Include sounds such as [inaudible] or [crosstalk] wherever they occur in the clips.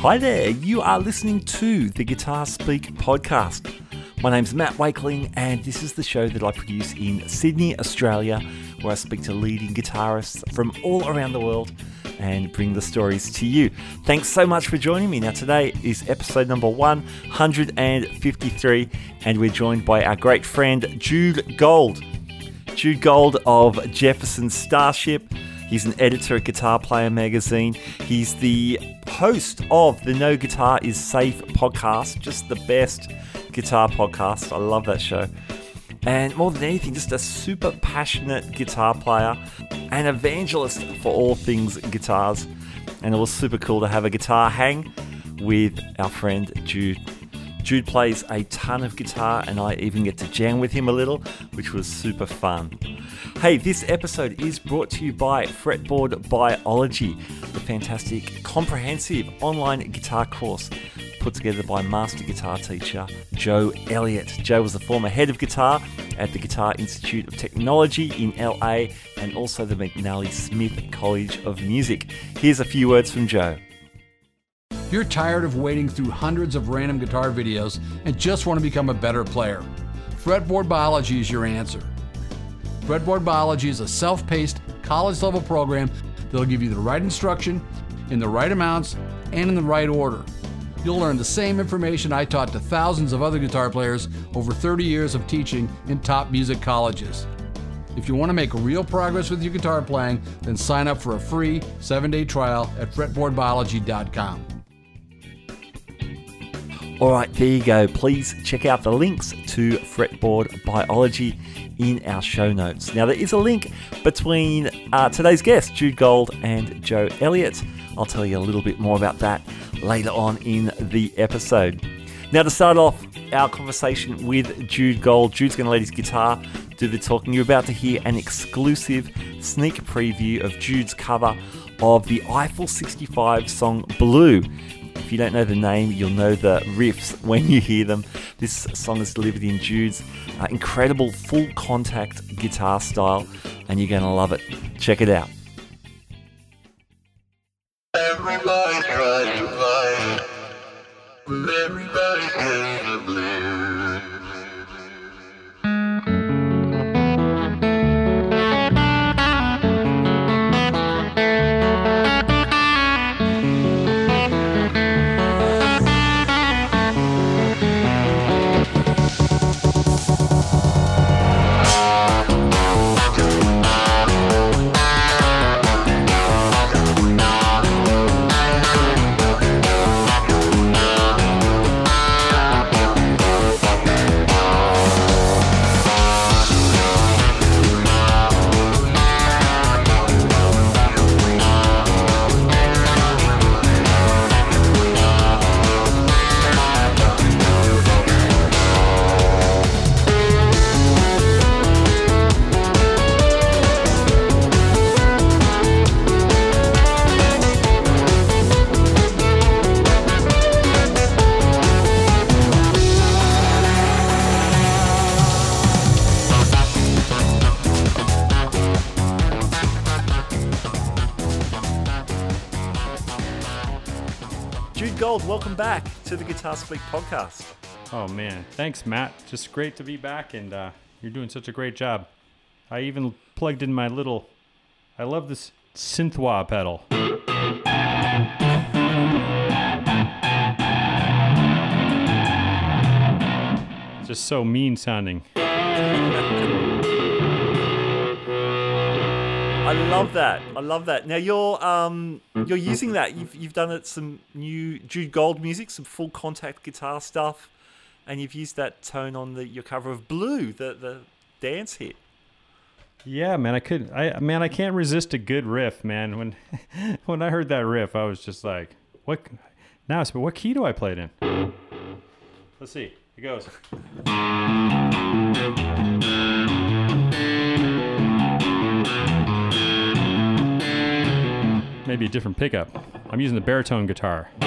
Hi there, you are listening to the Guitar Speak podcast. My name's Matt Wakeling, and this is the show that I produce in Sydney, Australia, where I speak to leading guitarists from all around the world and bring the stories to you. Thanks so much for joining me. Now, today is episode number 153, and we're joined by our great friend Jude Gold. Jude Gold of Jefferson Starship. He's an editor at Guitar Player magazine. He's the host of the No Guitar Is Safe podcast, just the best guitar podcast. I love that show. And more than anything, just a super passionate guitar player and evangelist for all things guitars. And it was super cool to have a guitar hang with our friend Jude. Jude plays a ton of guitar, and I even get to jam with him a little, which was super fun. Hey, this episode is brought to you by Fretboard Biology, the fantastic comprehensive online guitar course put together by master guitar teacher Joe Elliott. Joe was the former head of guitar at the Guitar Institute of Technology in LA and also the McNally Smith College of Music. Here's a few words from Joe. You're tired of wading through hundreds of random guitar videos and just want to become a better player. Fretboard Biology is your answer. Fretboard Biology is a self paced, college level program that'll give you the right instruction, in the right amounts, and in the right order. You'll learn the same information I taught to thousands of other guitar players over 30 years of teaching in top music colleges. If you want to make real progress with your guitar playing, then sign up for a free seven day trial at fretboardbiology.com. All right, there you go. Please check out the links to Fretboard Biology in our show notes. Now, there is a link between uh, today's guests, Jude Gold and Joe Elliott. I'll tell you a little bit more about that later on in the episode. Now, to start off our conversation with Jude Gold, Jude's going to let his guitar do the talking. You're about to hear an exclusive sneak preview of Jude's cover of the Eiffel 65 song Blue. If you don't know the name, you'll know the riffs when you hear them. This song is delivered in Jude's uh, incredible full contact guitar style, and you're going to love it. Check it out. To has the. Welcome back to the Guitar Speak podcast. Oh man, thanks Matt. Just great to be back, and uh, you're doing such a great job. I even plugged in my little. I love this synthwa pedal. It's just so mean sounding. [laughs] I love that. I love that. Now you're um you're using that. You've you've done it some new Jude Gold music, some full contact guitar stuff, and you've used that tone on the your cover of Blue, the the dance hit. Yeah, man, I could. I man, I can't resist a good riff, man. When [laughs] when I heard that riff, I was just like, what? Now, so what key do I play it in? Let's see. It goes. Maybe a different pickup. I'm using the baritone guitar. It's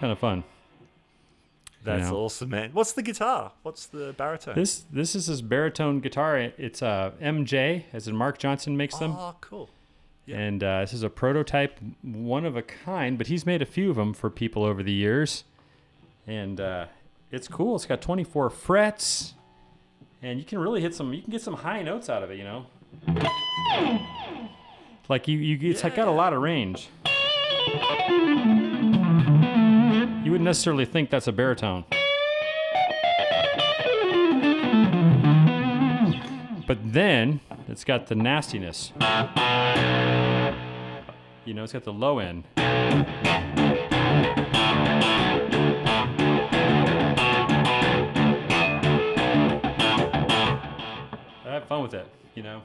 kind of fun. That's know. awesome, man. What's the guitar? What's the baritone? This this is his baritone guitar. It's a MJ, as in Mark Johnson makes them. Oh, cool. yeah. And uh, this is a prototype, one of a kind, but he's made a few of them for people over the years. And uh, it's cool. It's got 24 frets, and you can really hit some. You can get some high notes out of it. You know, like you, you it's got a lot of range. You wouldn't necessarily think that's a baritone. But then it's got the nastiness. You know, it's got the low end. With it, you know.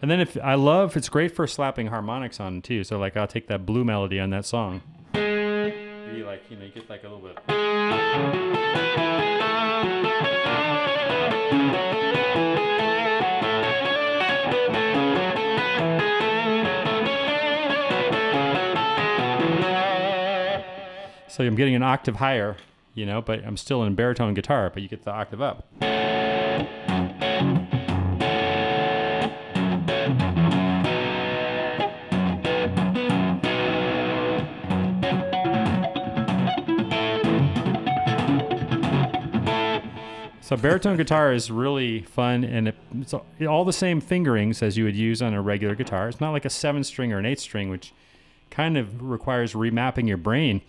And then if I love, it's great for slapping harmonics on too. So like I'll take that blue melody on that song. Like you know you get like a little bit. So I'm getting an octave higher, you know, but I'm still in baritone guitar, but you get the octave up. So baritone guitar is really fun, and it, it's all the same fingerings as you would use on a regular guitar. It's not like a seven string or an eight string, which kind of requires remapping your brain.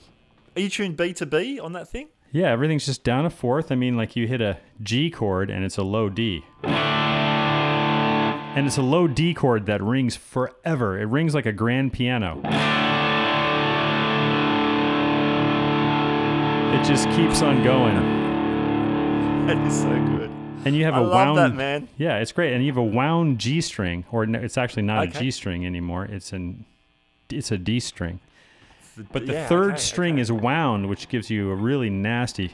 Are you tuned B to B on that thing? Yeah, everything's just down a fourth. I mean, like you hit a G chord and it's a low D. And it's a low D chord that rings forever. It rings like a grand piano. It just keeps on going. [laughs] That is so good. And you have I a love wound. that, man. Yeah, it's great. And you have a wound G string, or no, it's actually not Okay. a G string anymore. It's an it's a D string. But the Yeah, third okay, string okay. is wound, which gives you a really nasty.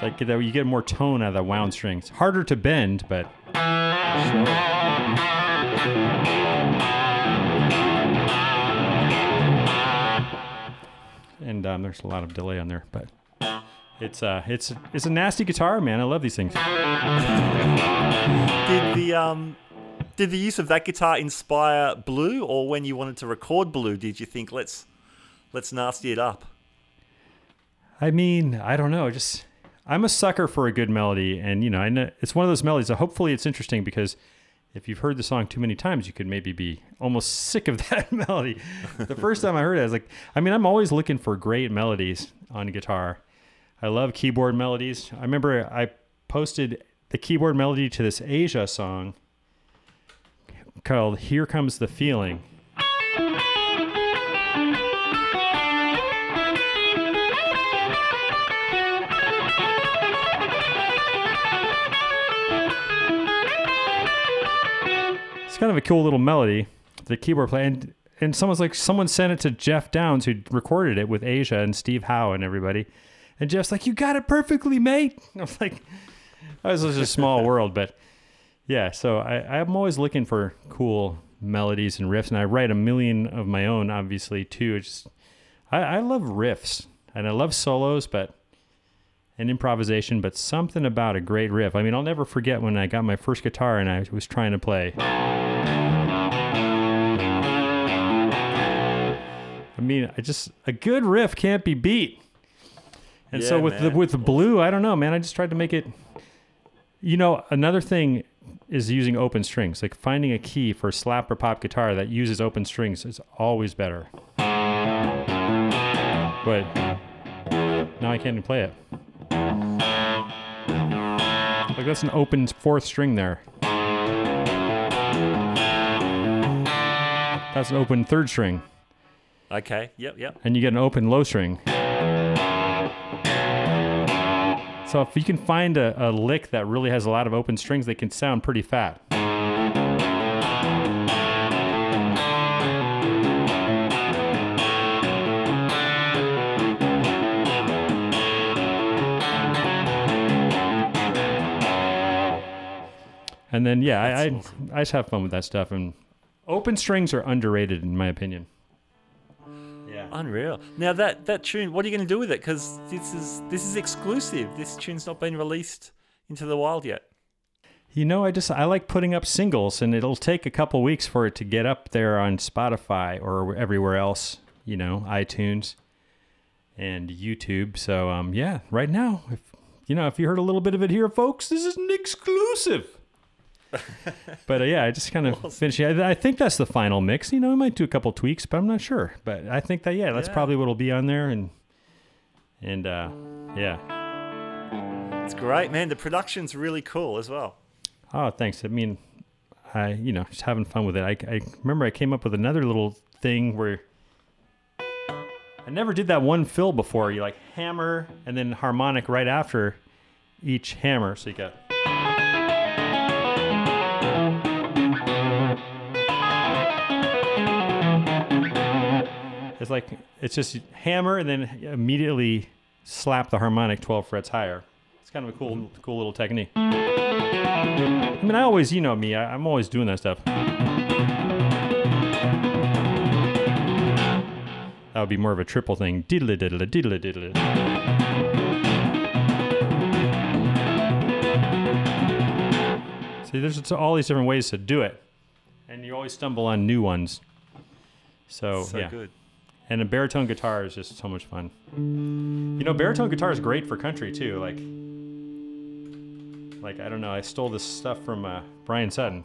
Like that, you get more tone out of the wound strings. Harder to bend, but and um, there's a lot of delay on there, but it's uh, it's it's a nasty guitar, man. I love these things. Did the um, did the use of that guitar inspire Blue, or when you wanted to record Blue, did you think let's let's nasty it up? I mean, I don't know. Just I'm a sucker for a good melody, and you know, I know it's one of those melodies. That hopefully, it's interesting because if you've heard the song too many times, you could maybe be almost [laughs] sick of that [laughs] melody. the first time I heard it, I was like, I mean, I'm always looking for great melodies on guitar. I love keyboard melodies. I remember I posted the keyboard melody to this Asia song called "Here Comes the Feeling." It's kind of a cool little melody. The keyboard play and and someone's like someone sent it to Geoff Downes who recorded it with Asia and Steve Howe and everybody. And Jeff's like, "You got it perfectly, mate." [laughs] I was like, oh, "That was just a small [laughs] world," but yeah. So I, I'm always looking for cool melodies and riffs, and I write a million of my own, obviously too. It's just I, I love riffs and I love solos, but and improvisation, but something about a great riff. I mean, I'll never forget when I got my first guitar and I was trying to play. I mean, I just a good riff can't be beat. And so Yeah, with the with the blue, I don't know, man. I just tried to make it. You know, another thing is using open strings. Like finding a key for a slap or pop guitar that uses open strings is always better. But now I can't even play it. Like that's an open fourth string there. That's an open third string, Okay. Yep. Yep. and you get an open low string. So if you can find a, a lick that really has a lot of open strings, they can sound pretty fat. And then yeah, I, I I just have fun with that stuff. And open strings are underrated in my opinion. Unreal. Now that that tune, what are you going to do with it? Because this is this is exclusive. This tune's not been released into the wild yet. You know, I just I like putting up singles, and it'll take a couple weeks for it to get up there on Spotify or everywhere else. You know, iTunes and YouTube. So, um, yeah, right now, if you know, if you heard a little bit of it here, folks, this is an exclusive. [laughs] but uh, yeah, I just kind of finished. I, I think that's the final mix. You know, we might do a couple tweaks, but I'm not sure. But I think that yeah, that's Yeah. probably what'll be on there, and and uh, yeah. It's great, man. The production's really cool as well. Oh, thanks. I mean, I you know just having fun with it. I, I remember I came up with another little thing where I never did that one fill before. You like hammer and then harmonic right after each hammer, so you got. It's like it's just hammer and then immediately slap the harmonic 12 frets higher. It's kind of a cool, mm-hmm. cool little technique. I mean, I always, you know me, I, I'm always doing that stuff. That would be more of a triple thing. Diddle diddle diddle diddle. See, there's all these different ways to do it, and you always stumble on new ones. So, so yeah, good. And a baritone guitar is just so much fun. You know, baritone guitar is great for country too. Like, like I don't know, I stole this stuff from uh, Bryan Sutton.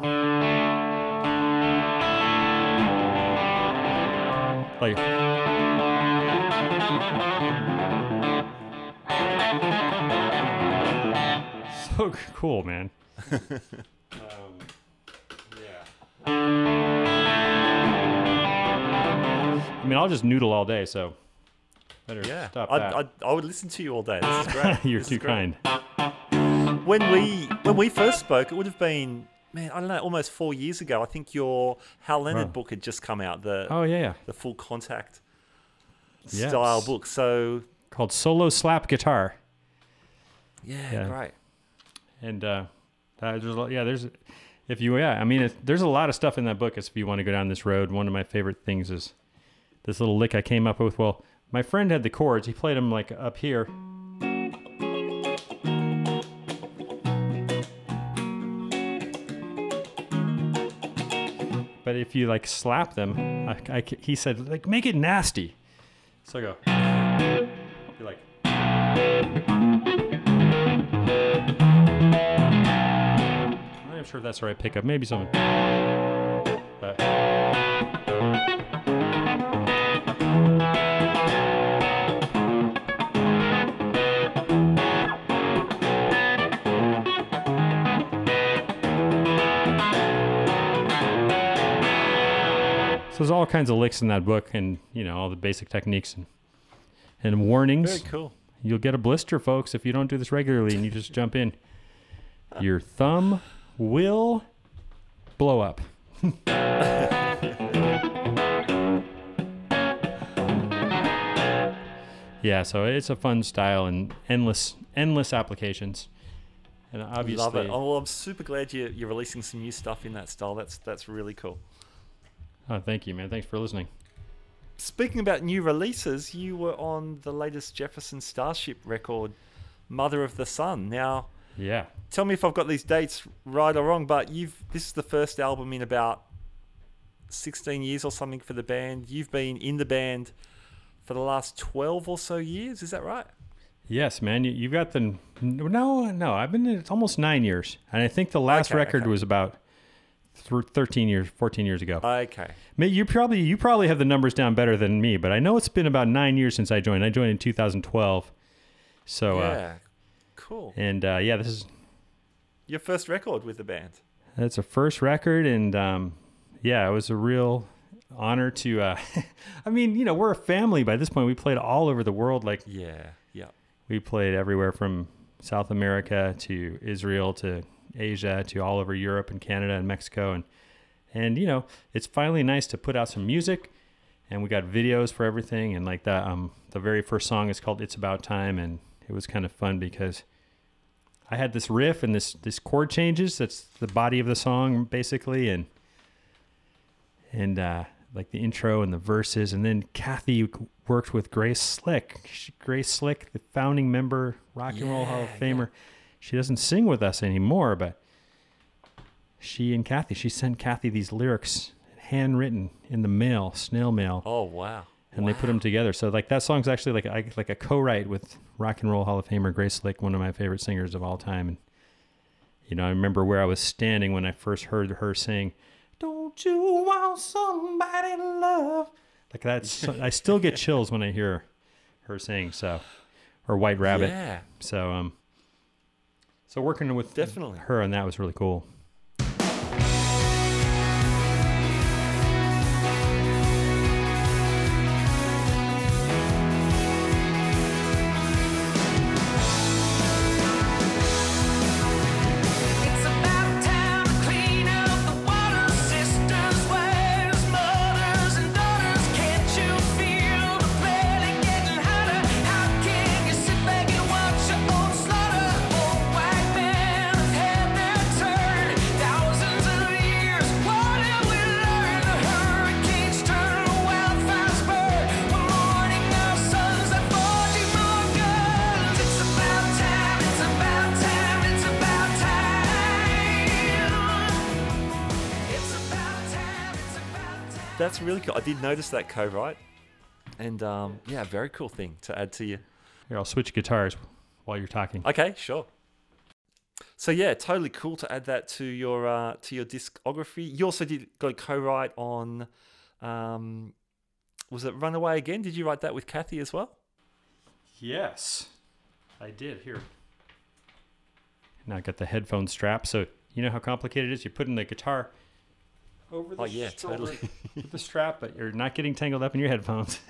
Like, [laughs] so cool, man. [laughs] um, yeah. I mean, I'll just noodle all day, so better Yeah, stop I, that. I, I would listen to you all day. This is [laughs] great. You're This too great. kind. When we when we first spoke, it would have been man, I don't know, almost four years ago. I think your Hal Leonard Wow. book had just come out. The Oh yeah, yeah. the full contact Yes. style book. So Called solo slap guitar, yeah, Yeah. great. and uh, there's lot, yeah, there's if you yeah, I mean, there's a lot of stuff in that book. If you want to go down this road, one of my favorite things is this little lick I came up with. Well, my friend had the chords. He played them like up here. But if you like slap them, I, I he said like make it nasty. So I go. You're like. I'm not sure if that's the right pickup. Maybe something. But there's all kinds of licks in that book, and you know all the basic techniques and and warnings. Very cool. You'll get a blister, folks, if you don't do this regularly and you just jump in. Your thumb will blow up. [laughs] yeah, so it's a fun style and endless, endless applications. And obviously, Love it. Oh, well, I'm super glad you, you're releasing some new stuff in that style. That's that's really cool. Oh, thank you, man. Thanks for listening. Speaking about new releases, you were on the latest Jefferson Starship record, Mother of the Sun. Now, Yeah, tell me if I've got these dates right or wrong, but you've this is the first album in about 16 years or something for the band. You've been in the band for the last 12 or so years, is that right? Yes, man. You, you've got the no, no. I've been. In it's almost nine years, and I think the last Okay, record okay. was about th- thirteen years, fourteen years ago. Okay. May- you probably you probably have the numbers down better than me, but I know it's been about nine years since I joined. I joined in 2012. So uh, yeah. Cool. and uh, yeah, this is Your first record with the band. that's a first record, and um, yeah, it was a real honor to. Uh, [laughs] I mean, you know, we're a family by this point. We played all over the world, like Yeah. Yeah. we played everywhere from South America to Israel to Asia to all over Europe and Canada and Mexico and and you know it's finally nice to put out some music and we got videos for everything and like that um the very first song is called It's About Time and it was kind of fun because I had this riff and this this chord changes that's the body of the song basically and and uh like the intro and the verses, and then Cathy worked with Grace Slick. She, Grace Slick, the founding member, Rock and Roll Hall of Famer. yeah. She doesn't sing with us anymore, but she and Cathy, she sent Cathy these lyrics handwritten in the mail, snail mail Oh wow. and they put them together. So like that song's actually like I, like a co-write with Rock and Roll Hall of Famer Grace Slick, one of my favorite singers of all time. And you know, I remember where I was standing when I first heard her sing, "Don't you want somebody to love?" Like that's I still get [laughs] chills when I hear her sing. So, or White Rabbit. Yeah. So um, so working with Definitely. her and that was really cool. That's really cool. I did notice that co-write, and um, yeah, very cool thing to add to you. Here, I'll switch guitars while you're talking. Okay, sure. So yeah, totally cool to add that to your uh, to your discography. You also did got a co-write on, um, was it Runaway again? Did you write that with Cathy as well? Yes, I did. Here. Now I got the headphone strap. So you know how complicated it is. You put in the guitar over the Oh, yeah, shoulder totally. [laughs] with the strap, but you're not getting tangled up in your headphones. [laughs]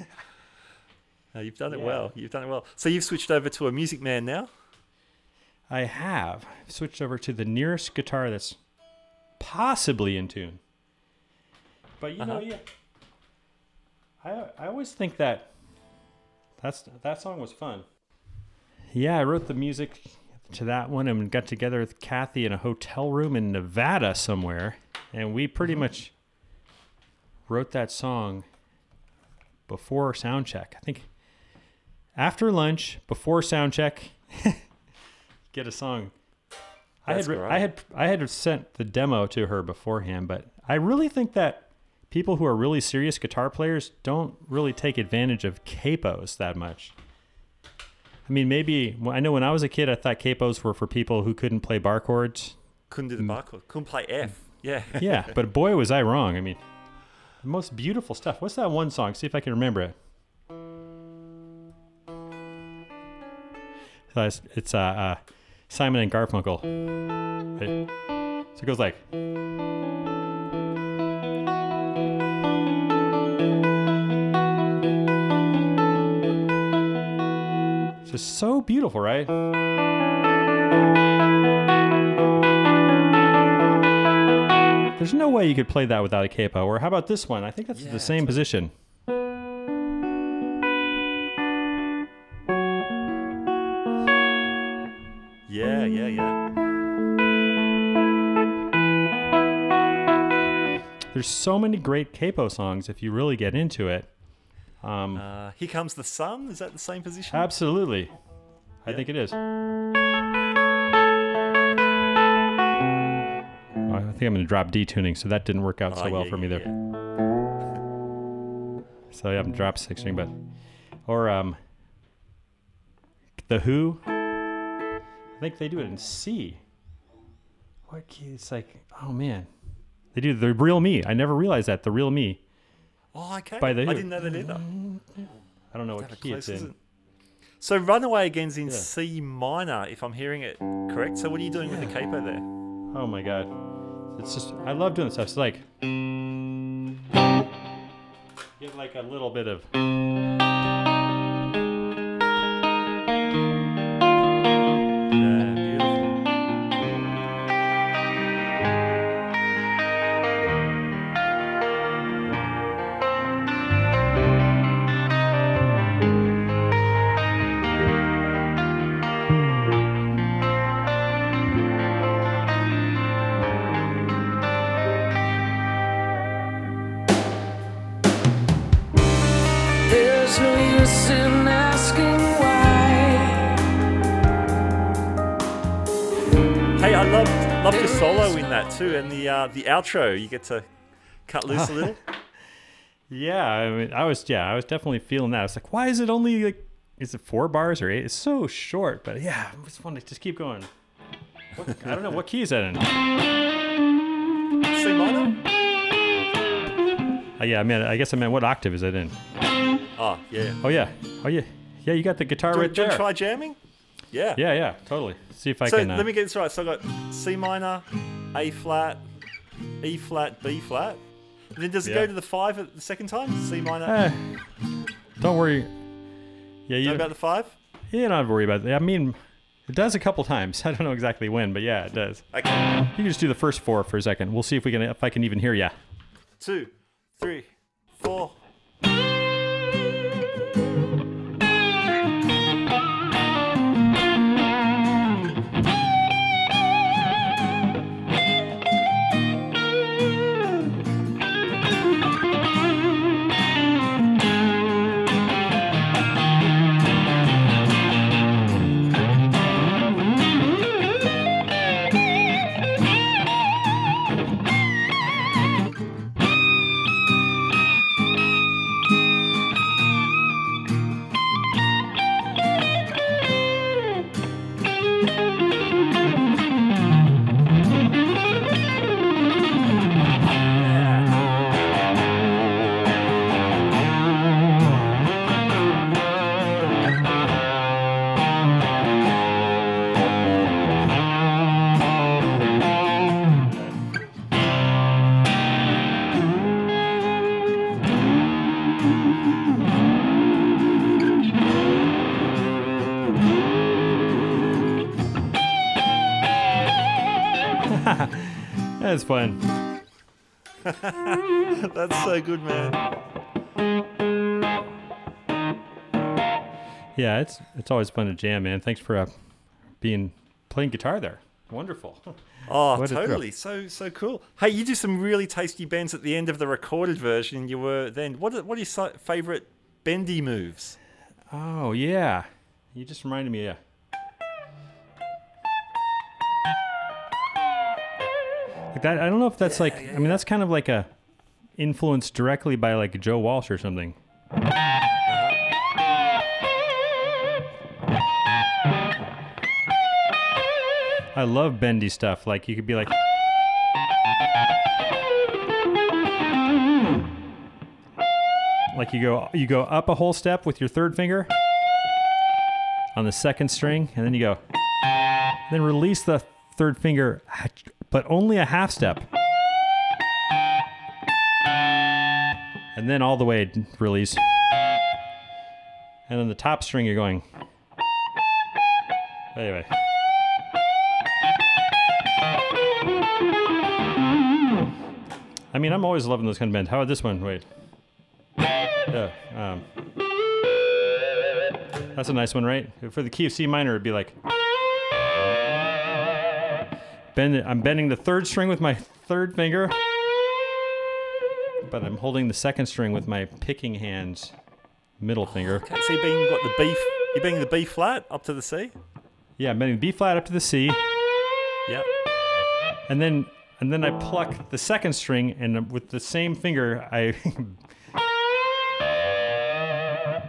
No, you've done it Yeah. well. You've done it well. So you've switched over to a Music Man now. I have switched over to the nearest guitar that's possibly in tune. But you know, Uh-huh. yeah. I I always think that that's that song was fun. Yeah, I wrote the music to that one and got together with Cathy in a hotel room in Nevada somewhere, and we pretty much wrote that song before sound check. I think after lunch, before sound check, [laughs] get a song. I had. I had I had sent the demo to her beforehand, but I really think that people who are really serious guitar players don't really take advantage of capos that much. I mean, maybe I know when I was a kid, I thought capos were for people who couldn't play bar chords. Couldn't do the mm. bar chord. Couldn't play F. Yeah. [laughs] Yeah, but boy, was I wrong. I mean, the most beautiful stuff. What's that one song? See if I can remember it. It's, it's uh, uh, Simon and Garfunkel. So it goes like. It's just so beautiful, right? There's no way you could play that without a capo. Or how about this one? I think that's Yeah, the same position. Yeah, yeah, yeah. There's so many great capo songs if you really get into it. Um, Uh, Here comes the sun. Is that the same position? absolutely. I Yeah. think it is. Think I'm going to drop D tuning, so that didn't work out so Oh, well yeah, for me yeah, there. yeah. So yeah, I'm drop six string, but or um, the Who. I think they do it in C. What key? It's like, oh man, they do the real me. I never realized that the real me. Oh, okay. By the I Who. didn't know that either. I don't know what key it's in. So Runaway again's in Yeah. C minor, if I'm hearing it correct. So what are you doing with the capo there? Oh my god, it's just I love doing this stuff. It's like get like a little bit of. In too, and the uh, the outro. You get to cut loose a [laughs] little. Yeah, I mean, I was yeah, I was definitely feeling that. I was like, why is it only like, is it four bars or eight? It's so short, but yeah, I just want to just keep going. What, I don't know what key is that in. C minor. Uh, yeah, I mean, I guess I meant what octave is it in? Oh yeah. Oh yeah, oh yeah, yeah. You got the guitar Do, right do there. try jamming? Yeah. Yeah, yeah, totally. See if I So can. Uh, let me get this right. So I got C minor, A flat, E flat, B flat. And then does it Yeah. go to the five at the second time? C minor. eh, don't worry. Yeah, you Know about the five? you don't have to worry about it. I mean, it does a couple times. [laughs] I don't know exactly when, but yeah, it does. Okay. You can just do the first four for a second. We'll see if we can if I can even hear ya. Two, three, four. That's fun. [laughs] That's so good, man. Yeah, it's it's always fun to jam, man. Thanks for uh, being playing guitar there. Wonderful. [laughs] Oh, What totally. So so cool. Hey, you do some really tasty bends at the end of the recorded version. You were then. What are, what are your favorite bendy moves? Oh yeah, you just reminded me. Yeah. Like that. I don't know if that's like. I mean, that's kind of like a influenced directly by like Joe Walsh or something. Uh-huh. I love bendy stuff. Like you could be like. Like you go you go up a whole step with your third finger on the second string, and then you go. Then release the third finger, but only a half step. And then all the way release. And then the top string you're going. Anyway. I mean, I'm always loving those kind of bends. How about this one? Wait. Yeah. Um, that's a nice one, right? For the key of C minor, it'd be like. Bend it. I'm bending the third string with my third finger, but I'm holding the second string with my picking hand's middle finger. Okay, so you being got the B. You being the B flat up to the C. Yeah, I'm bending the B flat up to the C, Yep. and then and then I pluck the second string, and with the same finger, I. [laughs]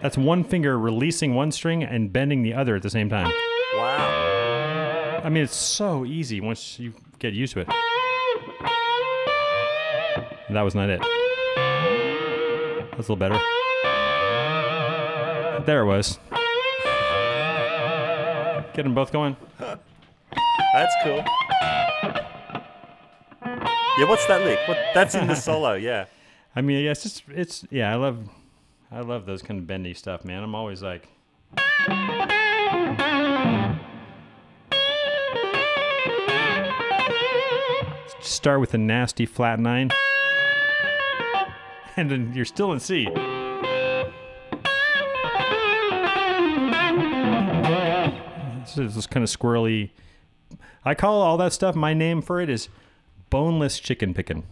That's one finger releasing one string and bending the other at the same time. Wow. I mean, it's so easy once you get used to it. That was not it. That's a little better. There it was. Get them both going. [laughs] That's cool. Yeah, what's that lick? What? That's in the [laughs] solo. Yeah. I mean, yeah, it's just, it's, yeah, I love, I love those kind of bendy stuff, man. I'm always like, start with a nasty flat nine, and then you're still in C. This kind of squirrely. I call all that stuff. My name for it is boneless chicken picking.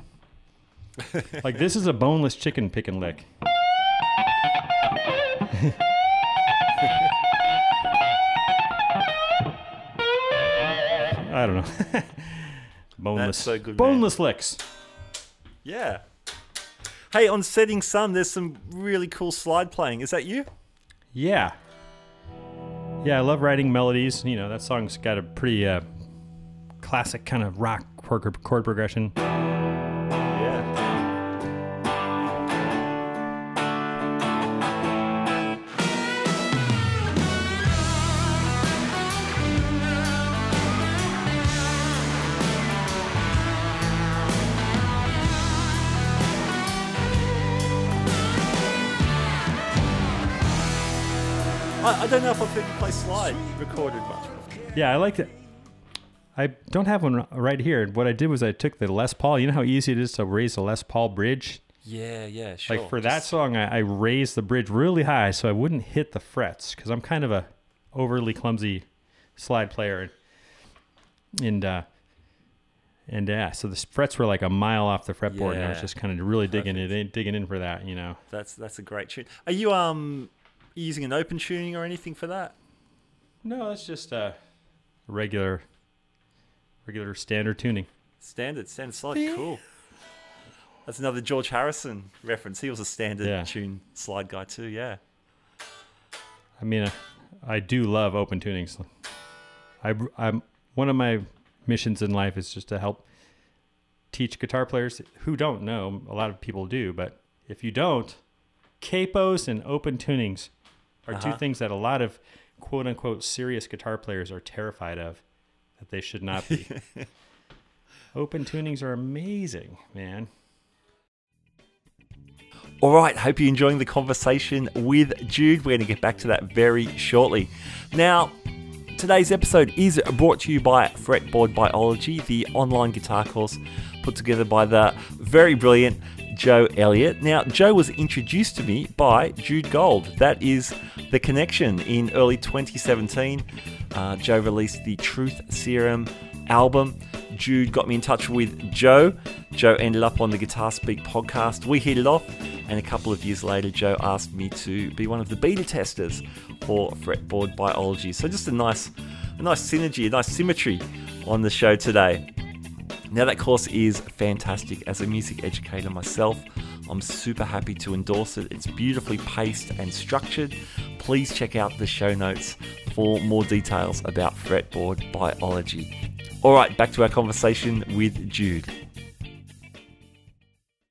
[laughs] like this is a boneless chicken picking lick. [laughs] I don't know. [laughs] boneless. so good. Boneless licks. Yeah. Hey, on Setting Sun, there's some really cool slide playing. Is that you? Yeah. Yeah, I love writing melodies. You know, that song's got a pretty uh, classic kind of rock chord, chord progression. Don't know if I've heard you play slide recorded much. Yeah, I like it. I don't have one right here. What I did was I took the Les Paul. You know how easy it is to raise the Les Paul bridge? Yeah, yeah, sure. Like for that song, I, I raised the bridge really high so I wouldn't hit the frets because I'm kind of a overly clumsy slide player, and uh, and yeah, so the frets were like a mile off the fretboard, and I was just kind of really digging it in, digging in for that, you know. That's that's a great tune. Are you um using an open tuning or anything for that? No, that's just uh, regular, regular standard tuning. Standard, standard slide, cool. That's another George Harrison reference. He was a standard Yeah. tune slide guy too. Yeah. I mean, I do love open tunings. I, I'm one of my missions in life is just to help teach guitar players who don't know. A lot of people do, but if you don't, capos and open tunings are two Uh-huh. things that a lot of quote unquote serious guitar players are terrified of that they should not be. [laughs] open tunings are amazing, man. All right, hope you're enjoying the conversation with Jude. We're going to get back to that very shortly. Now, today's episode is brought to you by Fretboard Biology, the online guitar course put together by the very brilliant Joe Elliott. Now, Joe was introduced to me by Jude Gold. That is the connection. In early 2017, uh, Joe released the Truth Serum album. Jude got me in touch with Joe. Joe ended up on the Guitar Speak podcast. We hit it off, and a couple of years later, Joe asked me to be one of the beta testers for Fretboard Biology. So just a nice, a nice synergy, a nice symmetry on the show today. Now, that course is fantastic. As a music educator myself, I'm super happy to endorse it. It's beautifully paced and structured. Please check out the show notes for more details about fretboard biology. All right, back to our conversation with Jude.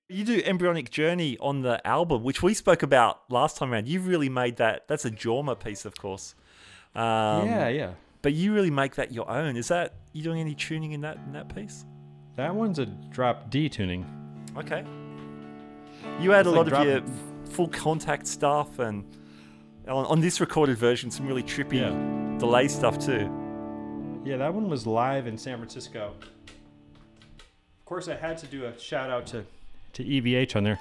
You do Embryonic Journey on the album, which we spoke about last time around. You really made that, that's a Jorma piece, of course. Um, yeah, yeah. But you really make that your own. Is that, you doing any tuning in that, in that piece? That one's a drop D tuning. Okay. You had It's a like lot of your full contact stuff, and on, on this recorded version, some really trippy Yeah. delay stuff too. Yeah, that one was live in San Francisco. Of course, I had to do a shout out to, to EVH on there.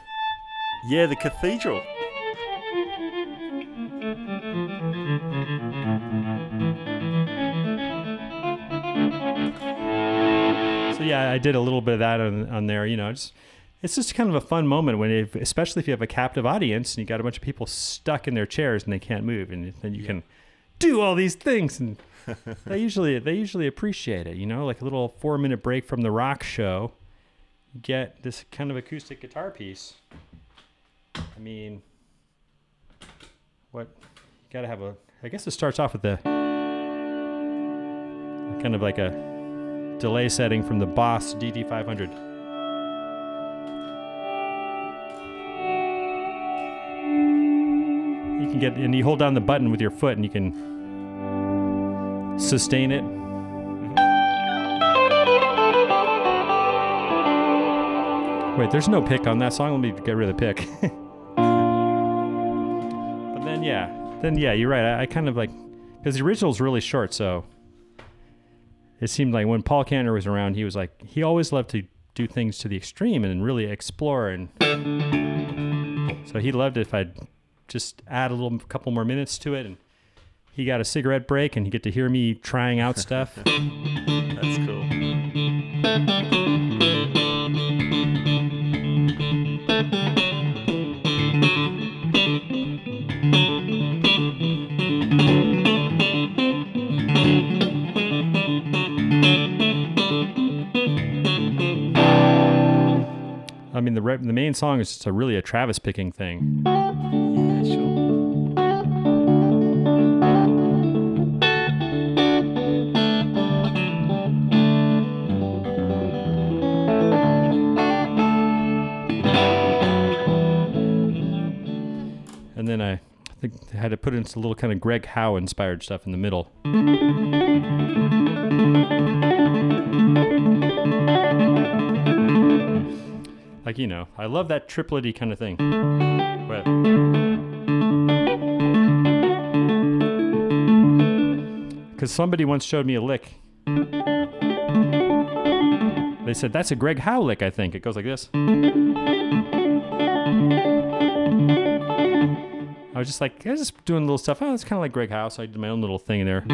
Yeah, the cathedral. Yeah, I did a little bit of that on, on there. You know, it's it's just kind of a fun moment when, if, especially if you have a captive audience and you got a bunch of people stuck in their chairs and they can't move, and then you can do all these things, and they usually they usually appreciate it. You know, like a little four minute break from the rock show, get this kind of acoustic guitar piece. I mean, what you got to have a. I guess it starts off with the kind of like a delay setting from the Boss DD500. You can get, and you hold down the button with your foot and you can sustain it. Mm-hmm. Wait, there's no pick on that song. Let me get rid of the pick. [laughs] but then, yeah, then, yeah, you're right. I, I kind of like, because the original's really short, so it seemed like when Paul Kantner was around, he was like he always loved to do things to the extreme and really explore, and so he loved it if I'd just add a little couple more minutes to it, and he got a cigarette break, and he get to hear me trying out stuff. [laughs] That's cool. The re- the main song is just a really a Travis picking thing. And then I think I had to put in some little kind of Greg Howe inspired stuff in the middle. Like, you know, I love that triplety kind of thing. But, because somebody once showed me a lick. They said, that's a Greg Howe lick, I think. It goes like this. I was just like, I was just doing little stuff. Oh, it's kind of like Greg Howe, so I did my own little thing in there.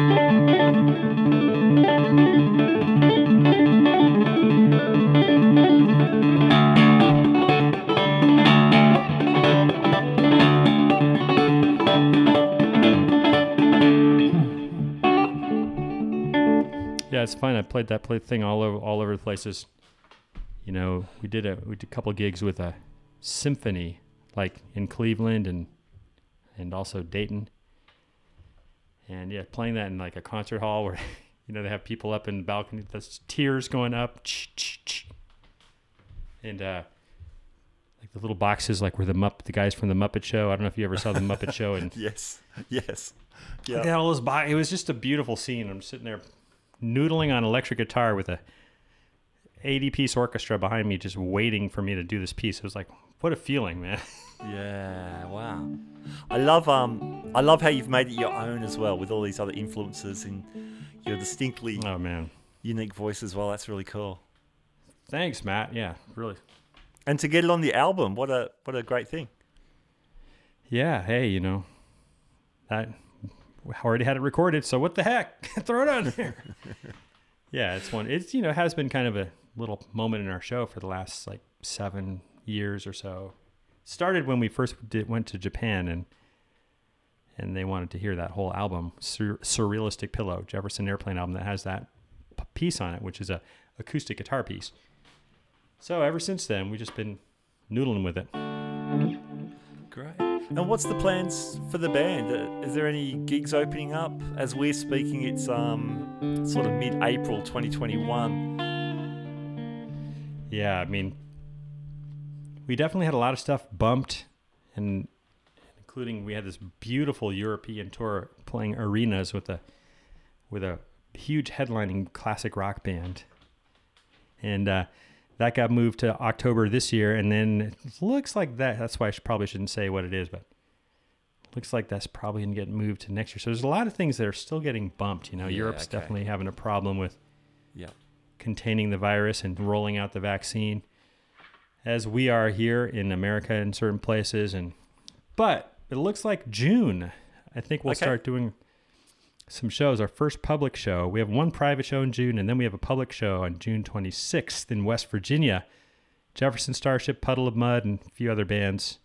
It's fine. I played that play thing all over all over the places. You know, we did a we did a couple gigs with a symphony, like in Cleveland and and also Dayton. And yeah, playing that in like a concert hall where [laughs] you know they have people up in the balcony, there's tiers going up, and uh, like the little boxes, like where the Mupp, the guys from the Muppet Show. I don't know if you ever saw the Muppet Show, and [laughs] Yes. Yes. Yeah. all those bo- It was just a beautiful scene. I'm sitting there noodling on electric guitar with a 80 piece orchestra behind me, just waiting for me to do this piece. It was like, what a feeling, man. [laughs] Yeah, wow. I love um I love how you've made it your own as well with all these other influences and your distinctly oh man, unique voice as well. That's really cool. thanks, Matt. Yeah, really. And to get it on the album, what a what a great thing. Yeah, hey, you know, that I already had it recorded, so what the heck? [laughs] Throw it on there. [laughs] yeah, it's one. It's you know has been kind of a little moment in our show for the last like seven years or so. Started when we first did, went to Japan and and they wanted to hear that whole album, Sur- Surrealistic Pillow, Jefferson Airplane album that has that p- piece on it, which is a acoustic guitar piece. So ever since then, we've just been noodling with it. Great. And what's the plans for the band? Uh, Is there any gigs opening up? As we're speaking, it's um sort of mid-April 2021. Yeah, I mean, we definitely had a lot of stuff bumped, and including we had this beautiful European tour playing arenas with a with a huge headlining classic rock band, and uh, that got moved to October this year, and then it looks like that. That's why I should, probably shouldn't say what it is, but looks like that's probably gonna get moved to next year. So there's a lot of things that are still getting bumped. You know, Yeah, Europe's okay. definitely having a problem with Yeah. containing the virus and rolling out the vaccine as we are here in America in certain places and but it looks like June I think we'll Okay. start doing some shows our first public show we have one private show in June and then we have a public show on June 26th in West Virginia Jefferson Starship Puddle of Mudd and a few other bands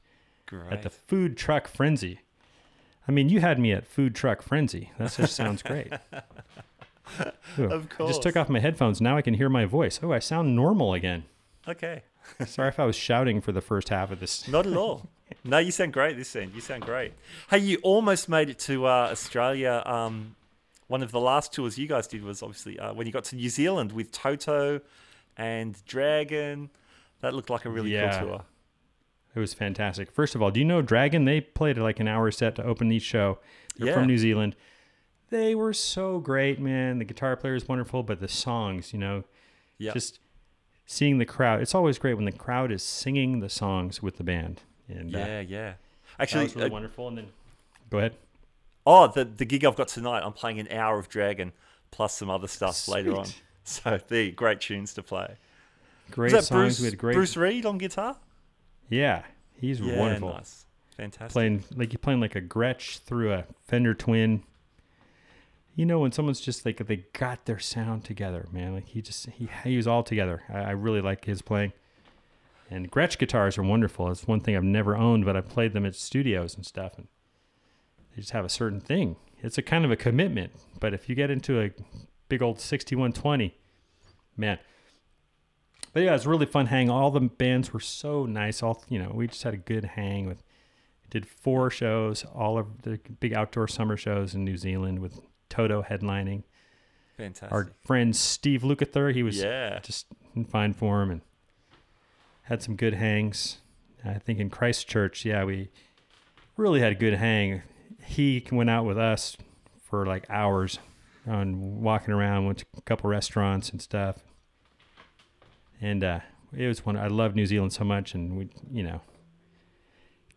Great. at the Food Truck Frenzy I mean you had me at Food Truck Frenzy that just [laughs] sounds great Ooh, Of I just took off my headphones. Now I can hear my voice. Oh, I sound normal again. okay. [laughs] Sorry if I was shouting for the first half of this. Not at all. [laughs] No, you sound great this end. You sound great. Hey, you almost made it to uh, Australia. Um, one of the last tours you guys did was obviously uh, when you got to New Zealand with Toto and Dragon. That looked like a really Yeah. cool tour. It was fantastic. First of all, do you know Dragon? They played like an hour set to open each show. They're Yeah. from New Zealand. They were so great, man. The guitar player is wonderful, but the songs, you know, Yeah. just seeing the crowd. It's always great when the crowd is singing the songs with the band. And uh, yeah, yeah. that Actually, was really uh, wonderful. And then, go ahead. oh, the the gig I've got tonight, I'm playing an hour of Dragon plus some other stuff [laughs] later on. So the great tunes to play. Great songs. Bruce, had great. Bruce Reid on guitar? Yeah, he's Yeah, wonderful. nice. Fantastic. playing like you're playing like a Gretsch through a Fender Twin. You know when someone's just like they got their sound together, man. Like he just he he was all together. I, I really like his playing. And Gretsch guitars are wonderful. It's one thing I've never owned, but I've played them at studios and stuff, and they just have a certain thing. It's a kind of a commitment. But if you get into a big old sixty-one twenty, man, But yeah, it was really fun hang. All the bands were so nice. All you know, we just had a good hang with. Did four shows, all of the big outdoor summer shows in New Zealand with Toto headlining. Fantastic. Our friend Steve Lukather, he was Yeah. just in fine form and had some good hangs. I think in Christchurch, yeah, we really had a good hang. He went out with us for like hours on walking around, went to a couple restaurants and stuff. And uh, it was one I love New Zealand so much, and we, you know,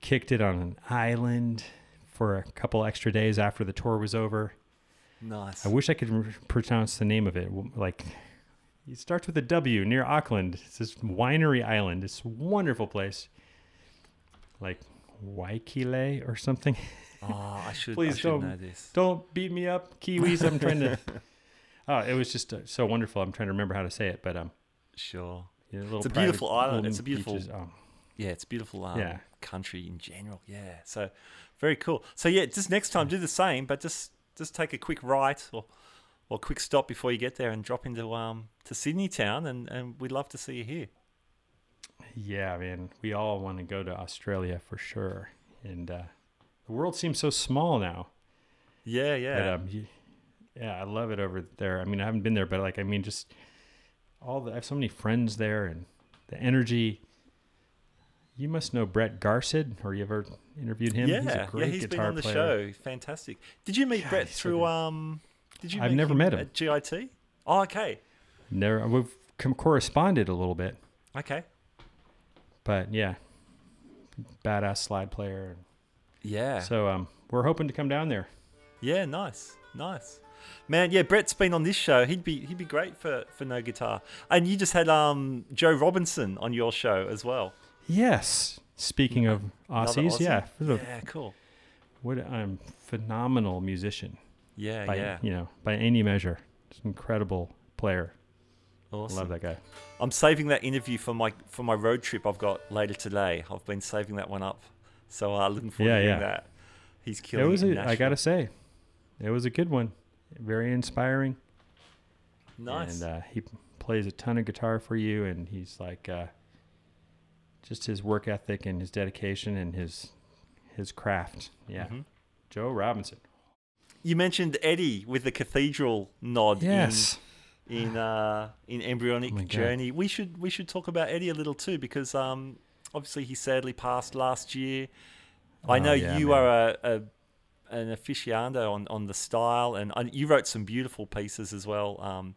kicked it on an island for a couple extra days after the tour was over. nice. I wish I could pronounce the name of it. Like, it starts with a W near Auckland. It's this winery island. It's a wonderful place. Like Waikile or something. oh, I should, [laughs] Please I should don't- know this. Don't beat me up, Kiwis. I'm trying to. [laughs] Oh, it was just uh, so wonderful. I'm trying to remember how to say it, but um, Sure. It's a beautiful island. It's a beautiful- beaches. Oh, Yeah, it's a beautiful um, Yeah. country in general. Yeah, so very cool. So yeah, just next time do the same, but just just take a quick right or or quick stop before you get there and drop into um to Sydney town, and and we'd love to see you here. yeah, man. We all want to go to Australia for sure, and uh, the world seems so small now. Yeah, yeah. But um, yeah, I love it over there. I mean, I haven't been there, but like, I mean, just all the I have so many friends there, and the energy. You must know Brett Garsed, or you ever interviewed him? yeah, he's a yeah, great he's been on the player. show. Fantastic. Did you meet God, Brett so through um? Did you? I've meet never him met him. at GIT. Oh, okay, Never, we've corresponded a little bit, okay. but yeah, badass slide player. Yeah. So um, we're hoping to come down there. Yeah, nice, nice, man. Yeah, Brett's been on this show. He'd be he'd be great for for no guitar. And you just had um Joe Robinson on your show as well. Yes. Speaking of Aussies, Aussie? yeah, Yeah, cool. what a um, phenomenal musician Yeah, by yeah, you know by any measure. Just an incredible player. awesome. Love that guy. I'm saving that interview for my for my road trip I've got later today. I've been saving that one up, so uh, looking forward Yeah, to hearing yeah. that. He's killing It was. it. A, I gotta say, it was a good one. Very inspiring. nice. And uh, he plays a ton of guitar for you, and he's like, uh, just his work ethic and his dedication and his his craft. Yeah, Mhm. Joe Robinson. You mentioned Eddie with the cathedral nod. in- Yes. in uh, in embryonic Oh God. journey. We should we should talk about Eddie a little too because um, obviously he sadly passed last year. I Oh, know yeah, you man. are a, a an aficionado on, on the style, and you wrote some beautiful pieces as well um,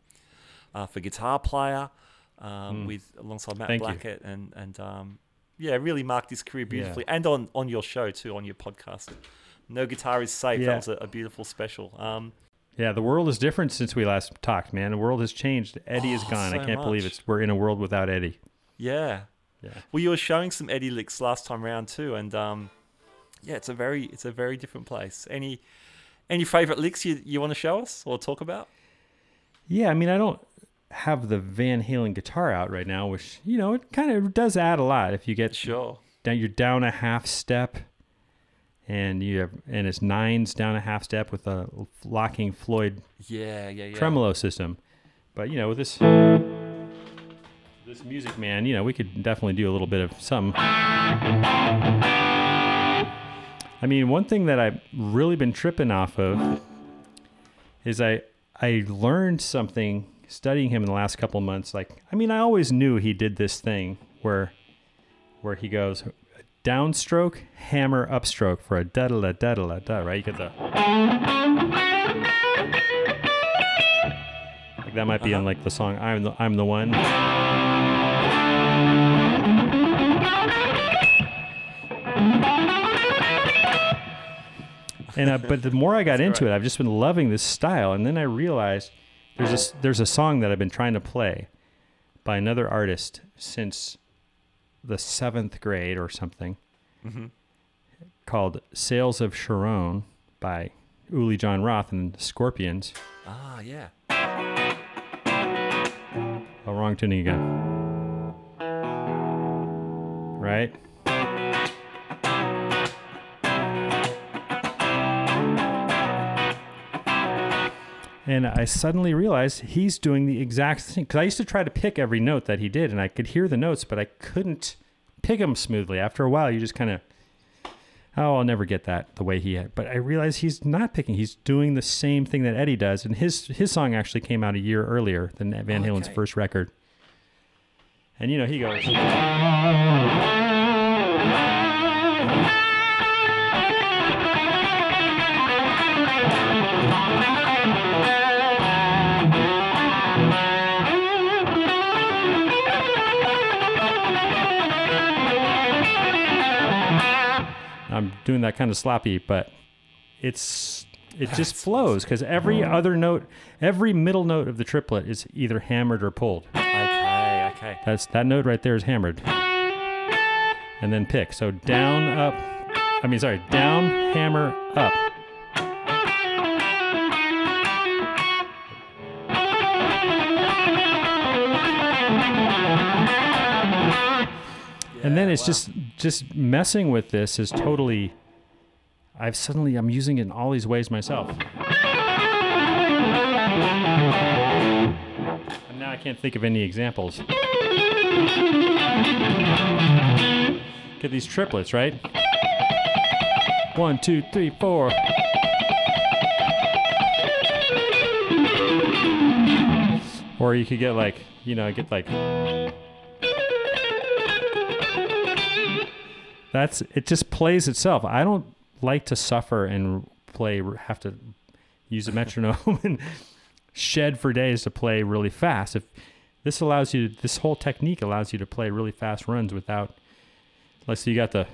uh, for guitar player um, with alongside Matt. Thank you. Blackett and and um, yeah, really marked his career Yeah. beautifully, and on on your show too, on your podcast. No guitar is safe. Yeah. That was a, a beautiful special. Um, Yeah, the world is different since we last talked, man. The world has changed. Eddie is Oh, gone. I can't believe much. it's we're in a world without Eddie. yeah, Yeah. Well, you were showing some Eddie licks last time round too, and um, yeah, it's a very it's a very different place. Any any favorite licks you you want to show us or talk about? Yeah, I mean, I don't have the Van Halen guitar out right now, which you know it kind of does add a lot if you get Sure. down. You're down a half step, and you have and it's nines down a half step with a locking Floyd Yeah, yeah, yeah. tremolo system. But you know, with this this music, man, you know, we could definitely do a little bit of something. I mean, one thing that I've really been tripping off of is I I learned something studying him in the last couple of months. Like, I mean, I always knew he did this thing where where he goes downstroke, hammer, upstroke for a da da da da da da. Right? You get the like that might be on like the song "I'm the I'm the One." And uh, but the more I got into it, I've just been loving this style. And then I realized there's a there's a song that I've been trying to play by another artist since the seventh grade or something, called "Sails of Charon" by Uli Jon Roth and the Scorpions. Ah, yeah. Oh, wrong tuning again. Right? And I suddenly realized he's doing the exact thing. Because I used to try to pick every note that he did, and I could hear the notes, but I couldn't pick them smoothly. After a while, you just kind of, oh, I'll never get that the way he had. But I realized he's not picking. He's doing the same thing that Eddie does. And his his song actually came out a year earlier than Van Halen's Okay. first record. And you know, he goes. Doing that kind of sloppy, but it's it just flows because every other note, every middle note of the triplet is either hammered or pulled. Okay, okay. That's that note right there is hammered, and then pick. So down, up. I mean, sorry, down, hammer, up. And then it's just just messing with this is totally. I've suddenly I'm using it in all these ways myself. And now I can't think of any examples. Get these triplets, right? One, two, three, four. Or you could get like, you know, get like. That's it. Just plays itself. I don't like to suffer and play. Have to use a metronome [laughs] and shed for days to play really fast. If this allows you, this whole technique allows you to play really fast runs without. Let's see, you got the.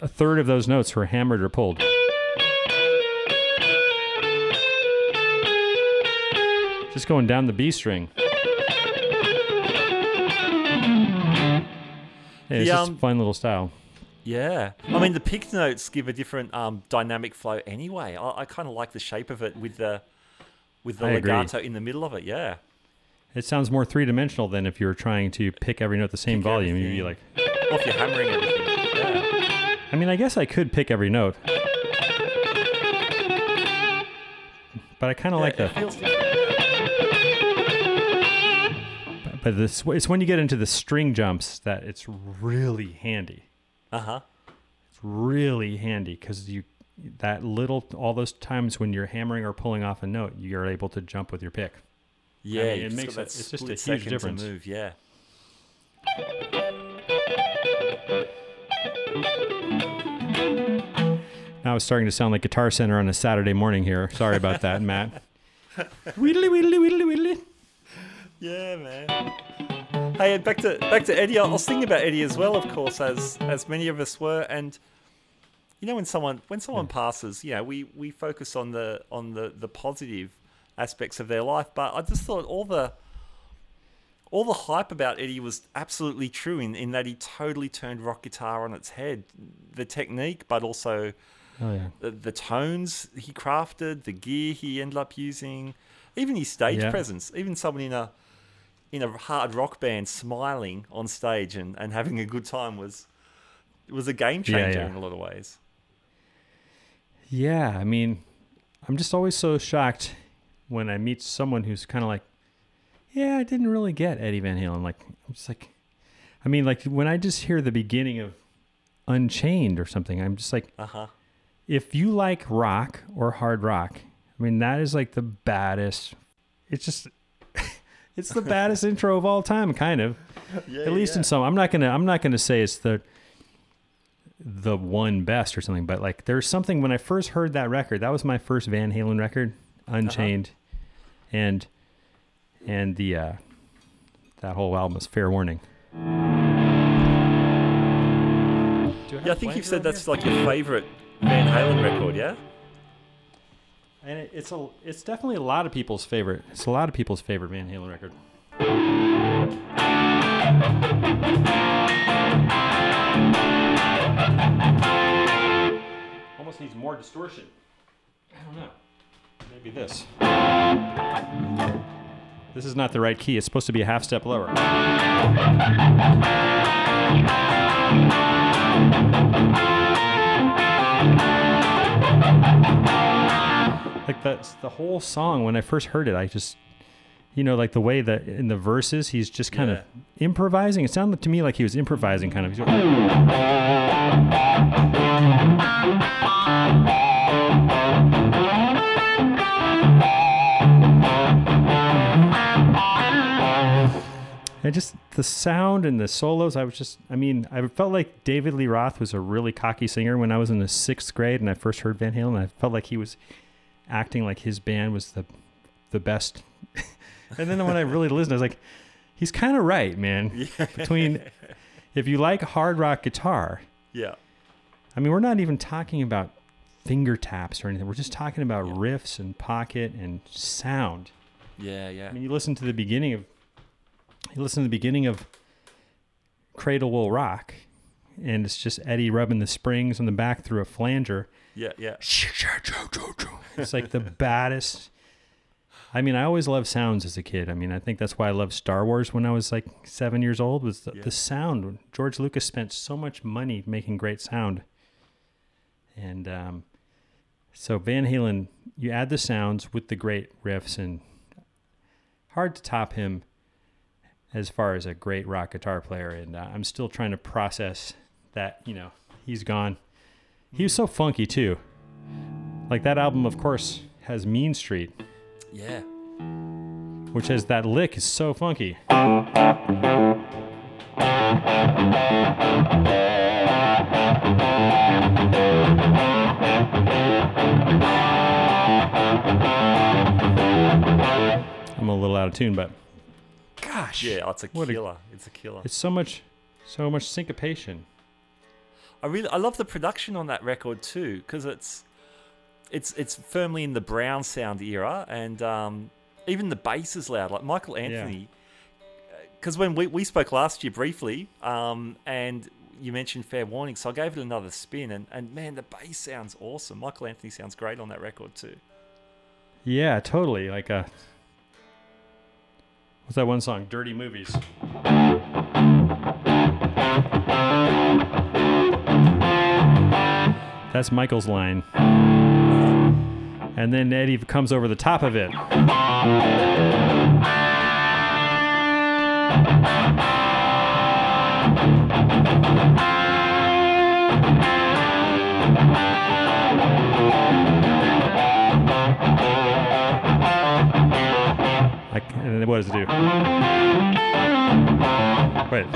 A third of those notes were hammered or pulled. Just going down the B string. Yeah, it's The, just um, a fun little style. Yeah. I mean, the pick notes give a different um, dynamic flow anyway. I, I kind of like the shape of it with the with the I agree. legato in the middle of it. Yeah. It sounds more three dimensional than if you were trying to pick every note the same Pick volume. You'd be like, Or if you're hammering everything. Yeah. I mean, I guess I could pick every note, but I kind of like Yeah, the. But this, it's when you get into the string jumps that it's really handy. Uh huh. It's really handy because you that little all those times when you're hammering or pulling off a note, you're able to jump with your pick. Yeah, mean, it makes that it's just a huge difference. To move, yeah. Now it's starting to sound like Guitar Center on a Saturday morning here. Sorry about that, Matt. [laughs] Wheedly, wheedly, wheedly, wheedly. Yeah, man. Hey, back to back to Eddie. I was thinking about Eddie as well, of course, as as many of us were. And you know, when someone when someone passes, you know, we we focus on the on the the positive aspects of their life. But I just thought all the all the hype about Eddie was absolutely true in, in that he totally turned rock guitar on its head. The technique, but also Oh yeah. the, the tones he crafted, the gear he ended up using, even his stage Yeah. presence. Even someone in a in a hard rock band smiling on stage and, and having a good time was was a game Yeah, changer yeah. in a lot of ways. Yeah, I mean, I'm just always so shocked when I meet someone who's kind of like, yeah, I didn't really get Eddie Van Halen. Like, I'm just like, I mean, like when I just hear the beginning of Unchained or something, I'm just like, Uh huh. if you like rock or hard rock, I mean, that is like the baddest. It's just, it's the baddest intro of all time, kind of. Yeah, At least in some. I'm not gonna. I'm not gonna say it's the the one best or something, but like there's something when I first heard that record. That was my first Van Halen record, Unchained, and and the uh, that whole album is Fair Warning. Yeah, I think you've said that's like your favorite Van Halen record. Yeah. And it, it's a, it's definitely a lot of people's favorite. It's a lot of people's favorite Van Halen record. Almost needs more distortion. I don't know. Maybe this. This is not the right key. It's supposed to be a half step lower. Like that's the whole song. When I first heard it, I just, you know, like the way that in the verses he's just kind of improvising. It sounded to me like he was improvising, kind of. He's And just the sound and the solos, I was just, I mean, I felt like David Lee Roth was a really cocky singer when I was in the sixth grade and I first heard Van Halen. I felt like he was acting like his band was the the best. [laughs] and then when I really listened, I was like, he's kind of right, man. [laughs] Yeah. Between, if you like hard rock guitar, Yeah. I mean, we're not even talking about finger taps or anything. We're just talking about riffs and pocket and sound. Yeah, yeah. I mean, you listen to the beginning of you listen to the beginning of Cradle Will Rock, and it's just Eddie rubbing the springs on the back through a flanger. Yeah, yeah. It's like the baddest. I mean, I always loved sounds as a kid. I mean, I think that's why I loved Star Wars when I was like seven years old. Was the, Yeah. the sound? George Lucas spent so much money making great sound, and um, so Van Halen, you add the sounds with the great riffs, and hard to top him as far as a great rock guitar player. And uh, I'm still trying to process that. You know, he's gone. He was so funky too. Like that album, of course, has Mean Street, Yeah. which has that lick is so funky. I'm a little out of tune, but gosh, Yeah, oh, it's a What a- killer. it's a killer. it's so much, so much syncopation. I really I love the production on that record too because it's it's it's firmly in the brown sound era and um, even the bass is loud like Michael Anthony because when we, we spoke last year briefly um, and you mentioned Fair Warning so I gave it another spin and, and man the bass sounds awesome Michael Anthony sounds great on that record too Yeah, totally. Like uh What's that one song? Dirty Movies. That's Michael's line. And then Eddie comes over the top of it. Like, and what does it do? Wait.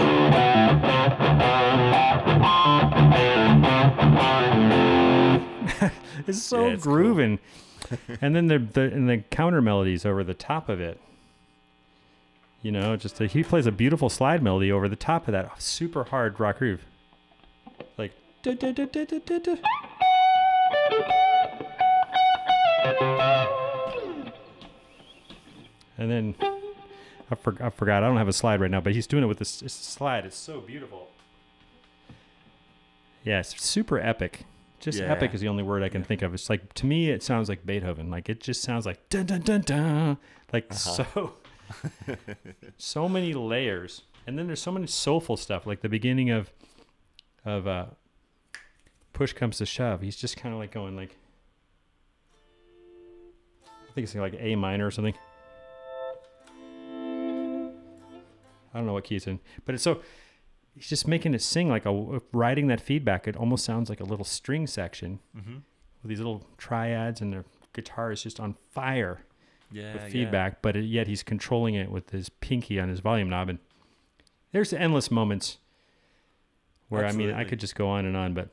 [laughs] it's so Yeah, it's cool. grooving. and then the, the and the counter melodies over the top of it. You know, just a, he plays a beautiful slide melody over the top of that super hard rock groove. Like duh, duh, duh, duh, duh, duh. And then I, for, I forgot. I don't have a slide right now, but he's doing it with this, this slide. It's so beautiful. Yeah, it's super epic. Just Yeah. epic is the only word I can think of. It's like to me, it sounds like Beethoven. Like it just sounds like dun dun dun dun. Like so, [laughs] so many layers. And then there's so many soulful stuff. Like the beginning of, of uh, push comes to shove. He's just kind of like going like. I think it's like A minor or something. I don't know what key it's in, but it's so he's just making it sing like a riding that feedback. It almost sounds like a little string section Mm-hmm. with these little triads, and the guitar is just on fire yeah with yeah. feedback. But it, yet he's controlling it with his pinky on his volume knob, and there's endless moments where I mean I could just go on and on, but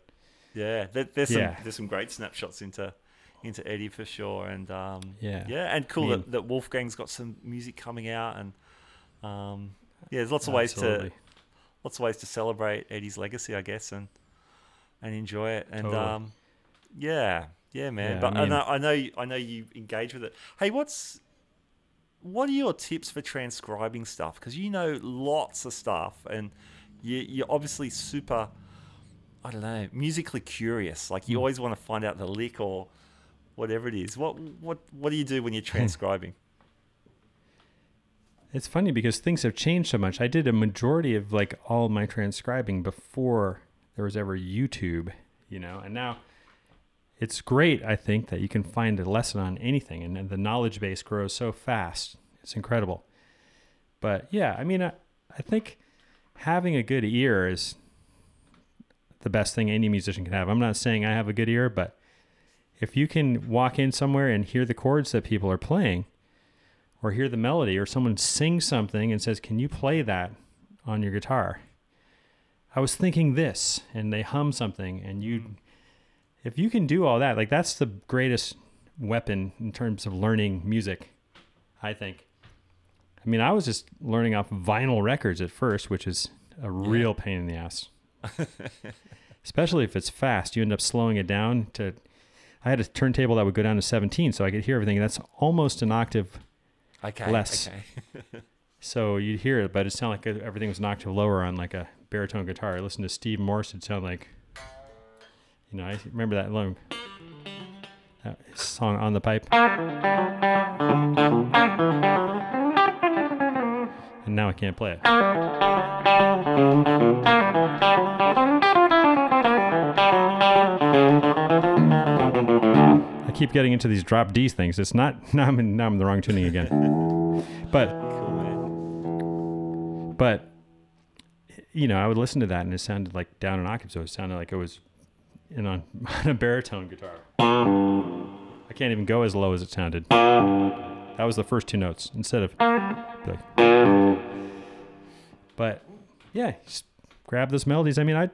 Yeah, there, there's Yeah. some there's some great snapshots into into Eddie for sure, and um, Yeah. yeah, and cool I mean- that, that Wolfgang's got some music coming out, and um, yeah, there's lots of ways Absolutely. to lots of ways to celebrate Eddie's legacy, I guess, and and enjoy it, and Totally. um, yeah, yeah, man. Yeah, but I I, know I know you, I know you engage with it. Hey, what's what are your tips for transcribing stuff? Because you know lots of stuff, and you, you're obviously super. I don't know, musically curious. Like Hmm. you always want to find out the lick or whatever it is. What what what do you do when you're [laughs] transcribing? It's funny because things have changed so much. I did a majority of like all my transcribing before there was ever YouTube, you know, and now it's great. I think that you can find a lesson on anything, and, the knowledge base grows so fast. It's incredible. But yeah, I mean, I, I think having a good ear is the best thing any musician can have. I'm not saying I have a good ear, but if you can walk in somewhere and hear the chords that people are playing, or hear the melody, or someone sings something and says, "Can you play that on your guitar?" I was thinking this, and they hum something, and you, mm-hmm. if you can do all that, like that's the greatest weapon in terms of learning music, I think. I mean, I was just learning off vinyl records at first, which is a real pain in the ass. [laughs] Especially if it's fast, you end up slowing it down to. I had a turntable that would go down to 17, so I could hear everything. That's almost an octave Okay. Less. Okay. [laughs] So you'd hear it, but it sounded like everything was an octave lower on like a baritone guitar. I listened to Steve Morse; it sounded like, you know, I remember that long that song on the pipe. And now I can't play it. Keep getting into these drop D things. It's not [laughs] now I'm in, now I'm in the wrong tuning again. But but you know, I would listen to that and it sounded like down an octave, so it sounded like it was in on, [laughs] on a baritone guitar. I can't even go as low as it sounded. That was the first two notes instead of like. But yeah, just grab those melodies. I mean, I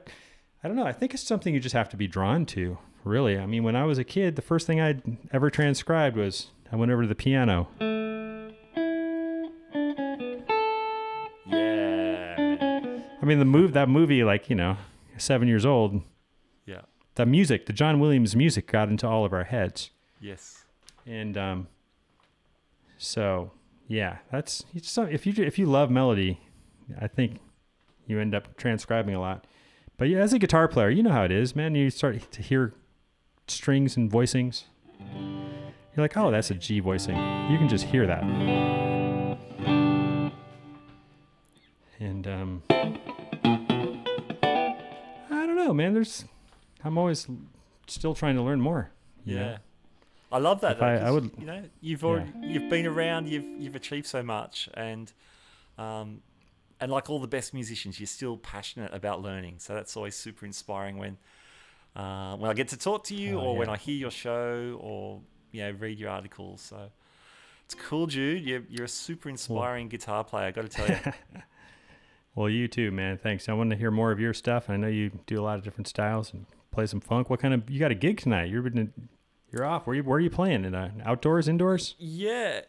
I don't know. I think it's something you just have to be drawn to. Really, I mean, when I was a kid, the first thing I'd ever transcribed was I went over to the piano. Yeah. I mean, the move that movie, like you know, seven years old. Yeah. the music, the John Williams music got into all of our heads. Yes. And um so yeah, that's so if you if you love melody, I think you end up transcribing a lot. But yeah, as a guitar player, you know how it is, man. You start to hear strings and voicings. You're like, "Oh, that's a G voicing." You can just hear that. And um I don't know, man. There's I'm always still trying to learn more. you know? Yeah. I love that. Though, I- I would- You know, you've already, you've been around. You've you've achieved so much, and um, and like all the best musicians, you're still passionate about learning. So that's always super inspiring when uh, when I get to talk to you, Oh, or when. I hear your show, or you know, read your articles. So it's cool, Jude. You're you're a super inspiring guitar player. I got to tell you. [laughs] Well, you too, man. Thanks. I want to hear more of your stuff. I know you do a lot of different styles and play some funk. What kind of you got a gig tonight? You're been you're off. Where you where are you playing? In uh, outdoors, indoors? Yeah.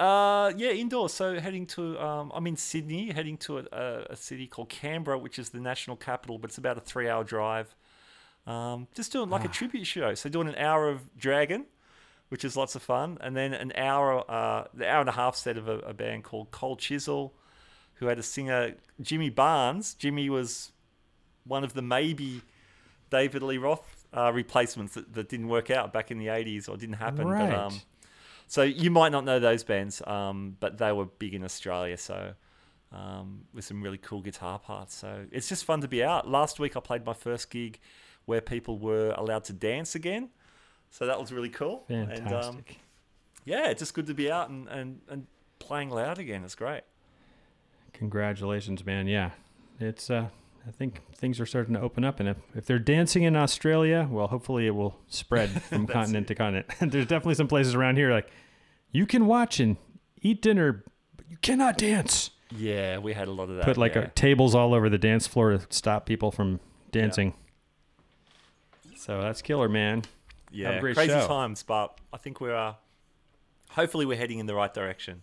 Uh, yeah, indoors. So heading to, um, I'm in Sydney, heading to a, a, a city called Canberra, which is the national capital, but it's about a three-hour drive. Um, just doing like a tribute show. So doing an hour of Dragon, which is lots of fun, and then an hour, uh, the hour and a half set of a, a band called Cold Chisel, who had a singer Jimmy Barnes. Jimmy was one of the maybe David Lee Roth uh, replacements that, that didn't work out back in the 80s or didn't happen. Right. But, um, so you might not know those bands, um, but they were big in Australia. So um, with some really cool guitar parts. So it's just fun to be out. Last week I played my first gig where people were allowed to dance again. So that was really cool. Fantastic. And um, yeah, it's just good to be out and, and, and playing loud again. It's great. Congratulations, man. Yeah, it's. uh I think things are starting to open up, and if, if they're dancing in Australia, well, hopefully it will spread [laughs] from continent to continent. [laughs] There's definitely some places around here like you can watch and eat dinner, but you cannot dance. Yeah, we had a lot of that. Put like yeah. tables all over the dance floor to stop people from dancing. So that's killer, man. yeah, crazy show. times, but I think we're uh, hopefully we're heading in the right direction.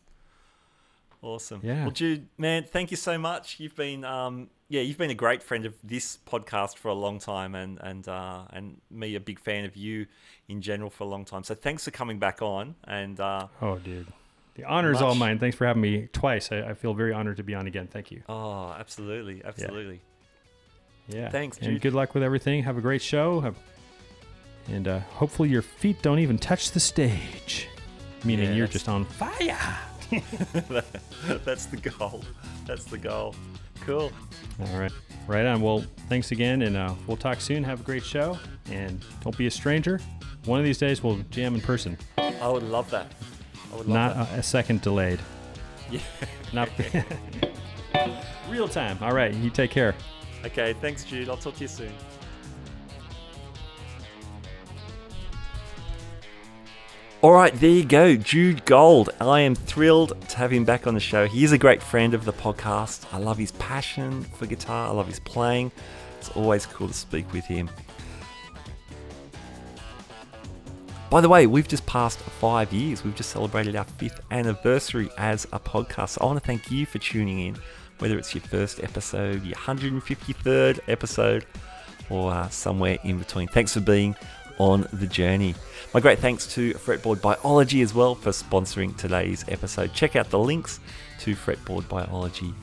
Awesome. Yeah. Well, Jude, man, thank you so much. You've been, um, yeah, you've been a great friend of this podcast for a long time, and and uh, and me a big fan of you in general for a long time. So thanks for coming back on, and uh, Oh, dude. The honor is all mine. Thanks for having me twice. I, I feel very honored to be on again. Thank you. oh, absolutely, absolutely. Yeah. Thanks, And good luck with everything. Have a great show. Have, and uh, hopefully your feet don't even touch the stage. Meaning Yeah, you're just on fire. [laughs] That's the goal. That's the goal. Cool. All right. Right on. Well, thanks again. And uh, we'll talk soon. Have a great show. And don't be a stranger. one of these days we'll jam in person, I would love that. I would love not that. a, a second delayed. [laughs] Yeah. Not [laughs] real time. All right, you take care. Okay, thanks, Jude. I'll talk to you soon. All right, there you go, Jude Gold. I am thrilled to have him back on the show. He is a great friend of the podcast. I love his passion for guitar, I love his playing. It's always cool to speak with him. By the way, we've just passed five years. We've just celebrated our fifth anniversary as a podcast. So I want to thank you for tuning in, whether it's your first episode, your 153rd episode, or uh, somewhere in between. Thanks for being on the journey. My great thanks to Fretboard Biology as well for sponsoring today's episode. Check out the links to Fretboard Biology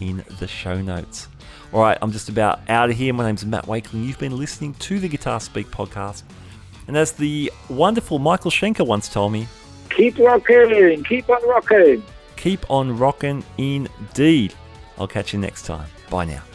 in the show notes. All right, I'm just about out of here. My name's Matt Wakeling. You've been listening to the Guitar Speak podcast. And as the wonderful Michael Schenker once told me, Keep rocking, keep on rocking. keep on rocking indeed. I'll catch you next time. Bye now.